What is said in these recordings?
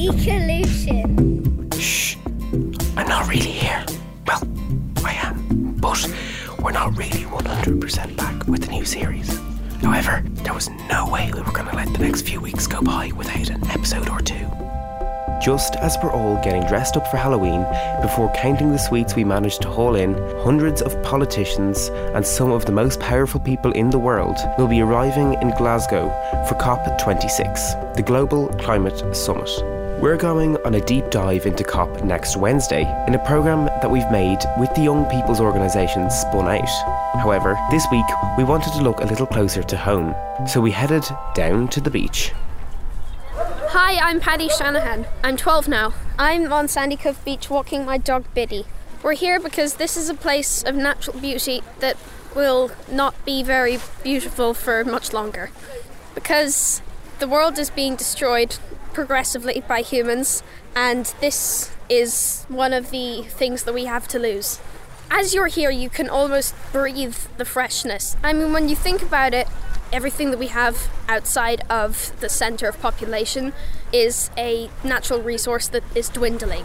Ecolution. Shh. I'm not really here. Well, I am. But we're not really 100% back with the new series. However, there was no way we were going to let the next few weeks go by without an episode or two. Just as we're all getting dressed up for Halloween, before counting the sweets we managed to haul in, hundreds of politicians and some of the most powerful people in the world will be arriving in Glasgow for COP26, the Global Climate Summit. We're going on a deep dive into COP next Wednesday in a programme that we've made with the young people's organisation Spun Out. However, this week we wanted to look a little closer to home, so we headed down to the beach. Hi, I'm Paddy Shanahan. I'm 12 now. I'm on Sandycove Beach walking my dog Biddy. We're here because this is a place of natural beauty that will not be very beautiful for much longer. Because the world is being destroyed progressively by humans, and this is one of the things that we have to lose. As you're here, you can almost breathe the freshness. I mean, when you think about it, everything that we have outside of the centre of population is a natural resource that is dwindling.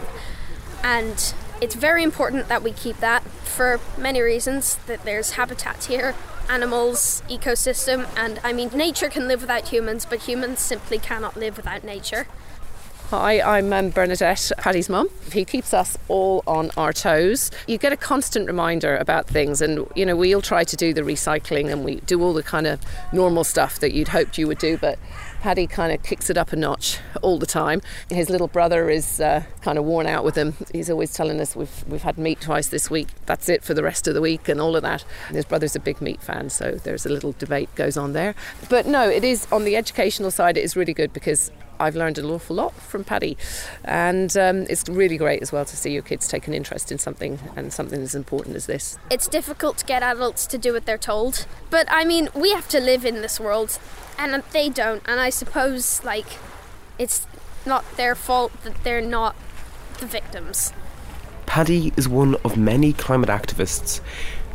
And it's very important that we keep that for many reasons that there's habitats here, animals, ecosystem, and I mean, nature can live without humans, but humans simply cannot live without nature. Hi, I'm um, Bernadette, Paddy's mum. He keeps us all on our toes. You get a constant reminder about things, and you know, we'll try to do the recycling and we do all the kind of normal stuff that you'd hoped you would do, but Paddy kind of kicks it up a notch all the time. His little brother is uh, kind of worn out with him. He's always telling us we've we've had meat twice this week. That's it for the rest of the week and all of that. And his brother's a big meat fan, so there's a little debate goes on there. But no, it is on the educational side. It is really good because I've learned an awful lot from Paddy, and um, it's really great as well to see your kids take an interest in something and something as important as this. It's difficult to get adults to do what they're told, but I mean, we have to live in this world, and they don't. And I suppose like it's not their fault that they're not the victims. Paddy is one of many climate activists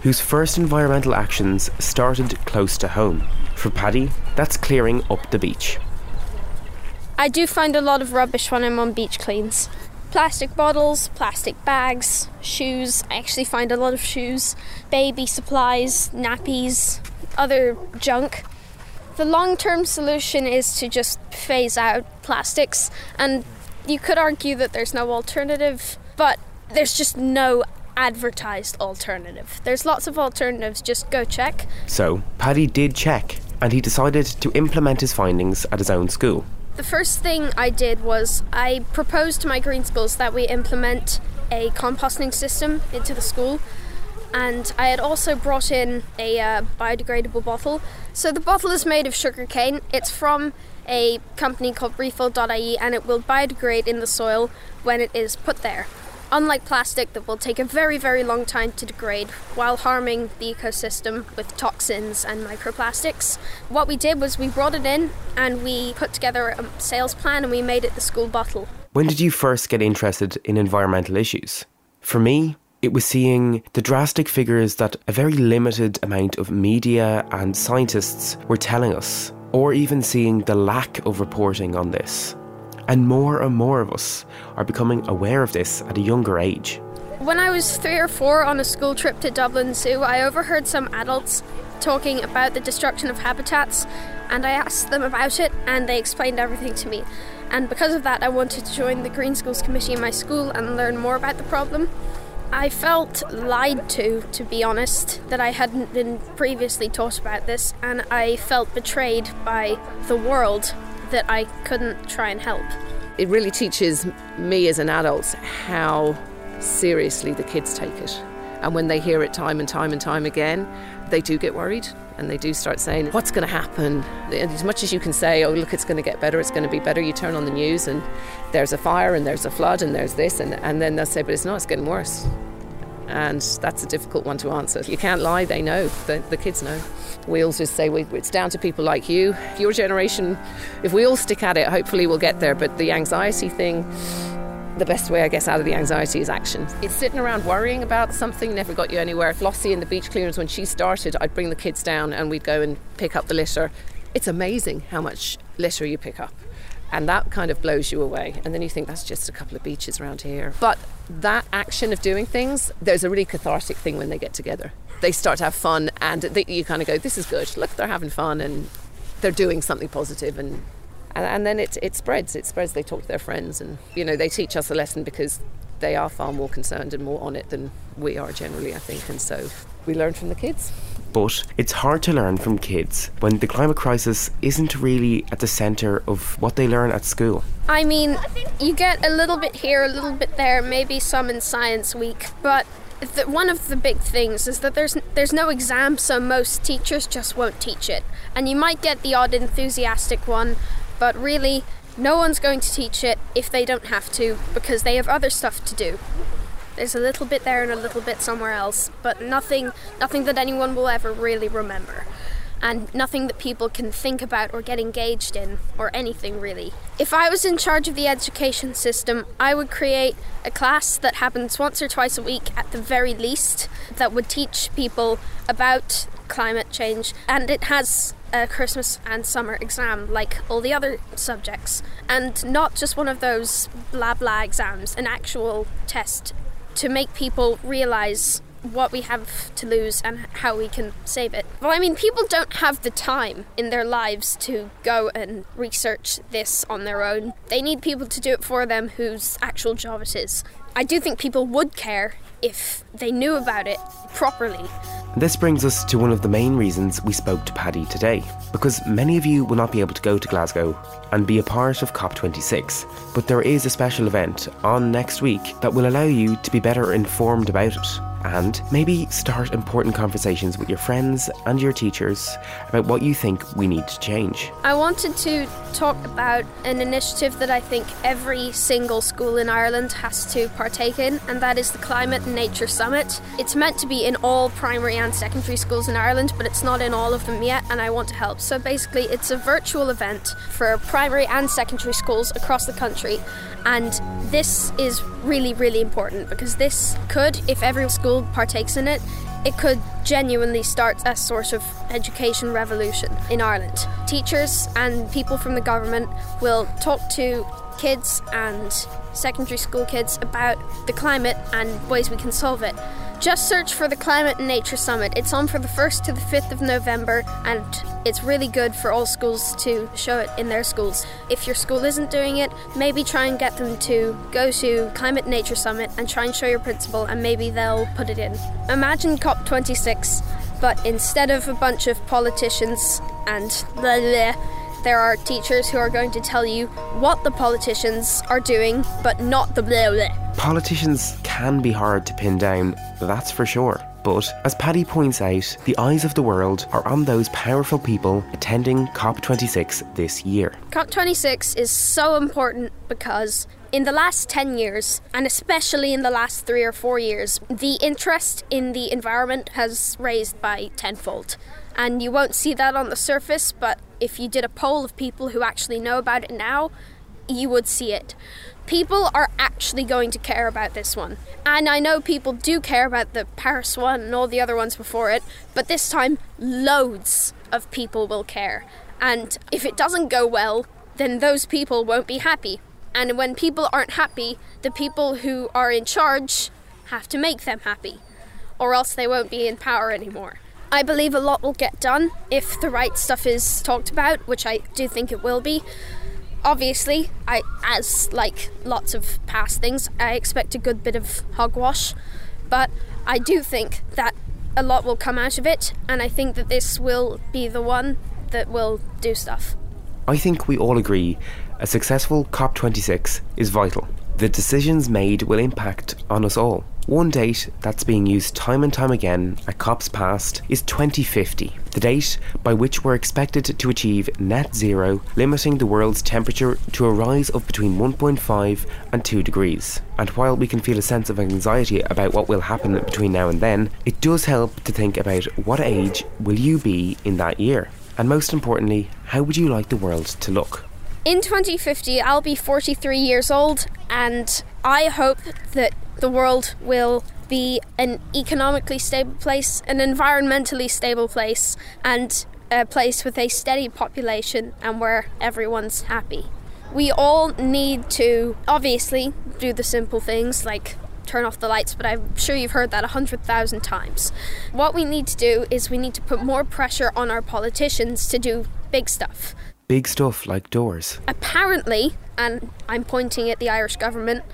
whose first environmental actions started close to home. For Paddy, that's clearing up the beach. I do find a lot of rubbish when I'm on beach cleans. Plastic bottles, plastic bags, shoes. I actually find a lot of shoes, baby supplies, nappies, other junk. The long term solution is to just phase out plastics, and you could argue that there's no alternative, but there's just no advertised alternative. There's lots of alternatives, just go check. So, Paddy did check, and he decided to implement his findings at his own school. The first thing I did was I proposed to my green schools that we implement a composting system into the school. And I had also brought in a uh, biodegradable bottle. So the bottle is made of sugarcane. It's from a company called Refill.ie and it will biodegrade in the soil when it is put there. Unlike plastic, that will take a very, very long time to degrade while harming the ecosystem with toxins and microplastics. What we did was we brought it in and we put together a sales plan and we made it the school bottle. When did you first get interested in environmental issues? For me, it was seeing the drastic figures that a very limited amount of media and scientists were telling us, or even seeing the lack of reporting on this. And more and more of us are becoming aware of this at a younger age. When I was three or four on a school trip to Dublin Zoo, I overheard some adults talking about the destruction of habitats, and I asked them about it, and they explained everything to me. And because of that, I wanted to join the Green Schools Committee in my school and learn more about the problem. I felt lied to, to be honest, that I hadn't been previously taught about this, and I felt betrayed by the world that I couldn't try and help. It really teaches me as an adult how seriously the kids take it. And when they hear it time and time and time again, they do get worried and they do start saying, What's going to happen? And As much as you can say, Oh, look, it's going to get better, it's going to be better, you turn on the news and there's a fire and there's a flood and there's this, and, and then they'll say, But it's not, it's getting worse. And that's a difficult one to answer. You can't lie, they know, the, the kids know. We'll just say we, it's down to people like you. Your generation, if we all stick at it, hopefully we'll get there. But the anxiety thing, the best way, I guess, out of the anxiety is action. It's sitting around worrying about something never got you anywhere. Flossie in the beach cleaners, when she started, I'd bring the kids down and we'd go and pick up the litter. It's amazing how much litter you pick up. And that kind of blows you away. And then you think that's just a couple of beaches around here. But that action of doing things, there's a really cathartic thing when they get together. They start to have fun, and they, you kind of go, "This is good. Look, they're having fun, and they're doing something positive, and and, and then it it spreads. It spreads. They talk to their friends, and you know they teach us a lesson because they are far more concerned and more on it than we are generally, I think. And so we learn from the kids. But it's hard to learn from kids when the climate crisis isn't really at the centre of what they learn at school. I mean, you get a little bit here, a little bit there, maybe some in Science Week, but the, one of the big things is that there's there's no exam, so most teachers just won't teach it. And you might get the odd enthusiastic one, but really, no one's going to teach it if they don't have to because they have other stuff to do. There's a little bit there and a little bit somewhere else, but nothing nothing that anyone will ever really remember. And nothing that people can think about or get engaged in, or anything really. If I was in charge of the education system, I would create a class that happens once or twice a week at the very least that would teach people about climate change. And it has a Christmas and summer exam like all the other subjects, and not just one of those blah blah exams, an actual test to make people realize what we have to lose and how we can save it. Well, I mean, people don't have the time in their lives to go and research this on their own. They need people to do it for them whose actual job it is. I do think people would care if they knew about it properly. This brings us to one of the main reasons we spoke to Paddy today, because many of you will not be able to go to Glasgow and be a part of COP26, but there is a special event on next week that will allow you to be better informed about it and maybe start important conversations with your friends and your teachers about what you think we need to change. I wanted to talk about an initiative that I think every single school in Ireland has to partake in, and that is the Climate and Nature Summit. It's meant to be in all primary and secondary schools in Ireland, but it's not in all of them yet, and I want to help. So basically, it's a virtual event for primary and secondary schools across the country, and this is really, really important because this could, if every school partakes in it, it could genuinely starts a sort of education revolution in Ireland. Teachers and people from the government will talk to kids and secondary school kids about the climate and ways we can solve it. Just search for the Climate and Nature Summit. It's on for the 1st to the 5th of November and it's really good for all schools to show it in their schools. If your school isn't doing it, maybe try and get them to go to Climate and Nature Summit and try and show your principal and maybe they'll put it in. Imagine COP26, but instead of a bunch of politicians and blah blah, there are teachers who are going to tell you what the politicians are doing, but not the blah blah. Politicians can be hard to pin down, that's for sure. But as Paddy points out, the eyes of the world are on those powerful people attending COP26 this year. COP26 is so important because in the last 10 years, and especially in the last three or four years, the interest in the environment has raised by tenfold. And you won't see that on the surface, but if you did a poll of people who actually know about it now, you would see it. People are actually going to care about this one. And I know people do care about the Paris one and all the other ones before it, but this time, loads of people will care. And if it doesn't go well, then those people won't be happy. And when people aren't happy, the people who are in charge have to make them happy, or else they won't be in power anymore. I believe a lot will get done if the right stuff is talked about, which I do think it will be. Obviously, I as like lots of past things, I expect a good bit of hogwash, but I do think that a lot will come out of it, and I think that this will be the one that will do stuff. I think we all agree a successful COP26 is vital. The decisions made will impact on us all. One date that's being used time and time again at COPs past is 2050, the date by which we're expected to achieve net zero, limiting the world's temperature to a rise of between 1.5 and 2 degrees. And while we can feel a sense of anxiety about what will happen between now and then, it does help to think about what age will you be in that year? And most importantly, how would you like the world to look? In 2050, I'll be 43 years old, and I hope that the world will be an economically stable place, an environmentally stable place, and a place with a steady population and where everyone's happy. We all need to obviously do the simple things like turn off the lights, but I'm sure you've heard that a hundred thousand times. What we need to do is we need to put more pressure on our politicians to do big stuff. Big stuff like doors. Apparently, and I'm pointing at the Irish government,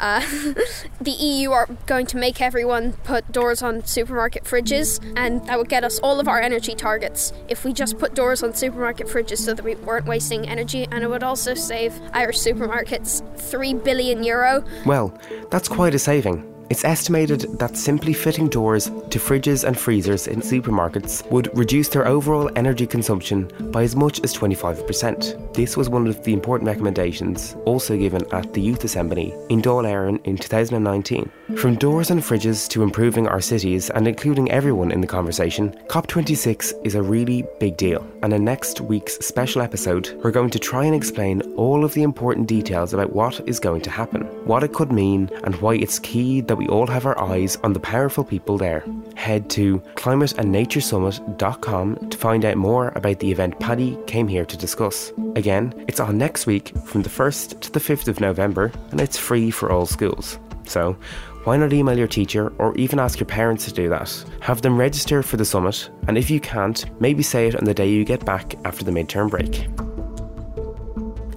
uh, the EU are going to make everyone put doors on supermarket fridges, and that would get us all of our energy targets if we just put doors on supermarket fridges so that we weren't wasting energy, and it would also save Irish supermarkets 3 billion euro. Well, that's quite a saving. It's estimated that simply fitting doors to fridges and freezers in supermarkets would reduce their overall energy consumption by as much as 25%. This was one of the important recommendations also given at the Youth Assembly in Dáil Éireann in 2019. From doors and fridges to improving our cities and including everyone in the conversation, COP26 is a really big deal. And in next week's special episode, we're going to try and explain all of the important details about what is going to happen, what it could mean, and why it's key that we all have our eyes on the powerful people there. Head to climateandnaturesummit.com to find out more about the event Paddy came here to discuss. Again, it's on next week from the 1st to the 5th of November and it's free for all schools. So, why not email your teacher or even ask your parents to do that? Have them register for the summit, and if you can't, maybe say it on the day you get back after the midterm break.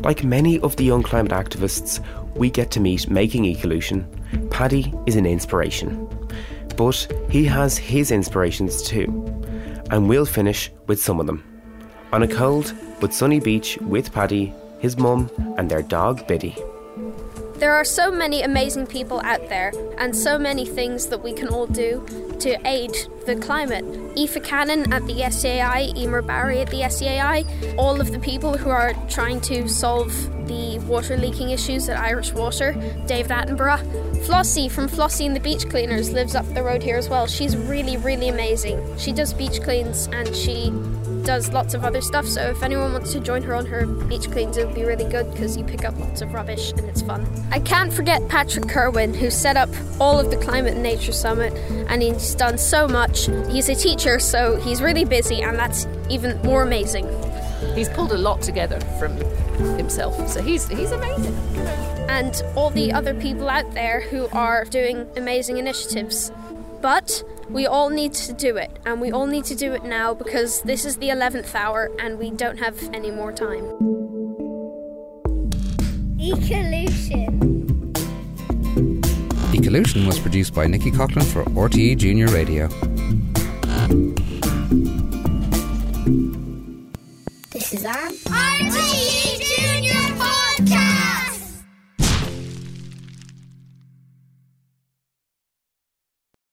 Like many of the young climate activists we get to meet making Ecolution, Paddy is an inspiration. But he has his inspirations too, and we'll finish with some of them. On a cold but sunny beach with Paddy, his mum, and their dog Biddy. There are so many amazing people out there, and so many things that we can all do to aid the climate. Aoife Cannon at the SCAI, Emer Barry at the SCAI, all of the people who are trying to solve the water leaking issues at Irish Water, David Attenborough. Flossie from Flossie and the Beach Cleaners lives up the road here as well. She's really, really amazing. She does beach cleans and she does lots of other stuff. So if anyone wants to join her on her beach cleans, it would be really good because you pick up lots of rubbish and it's fun. I can't forget Patrick Kerwin, who set up all of the Climate and Nature Summit, and he's done so much. He's a teacher, so he's really busy, and that's even more amazing. He's pulled a lot together from himself, so he's he's amazing. And all the other people out there who are doing amazing initiatives. But we all need to do it, and we all need to do it now because this is the 11th hour and we don't have any more time. Ecolution. Ecolution was produced by Nikki Coughlin for RTE Junior Radio.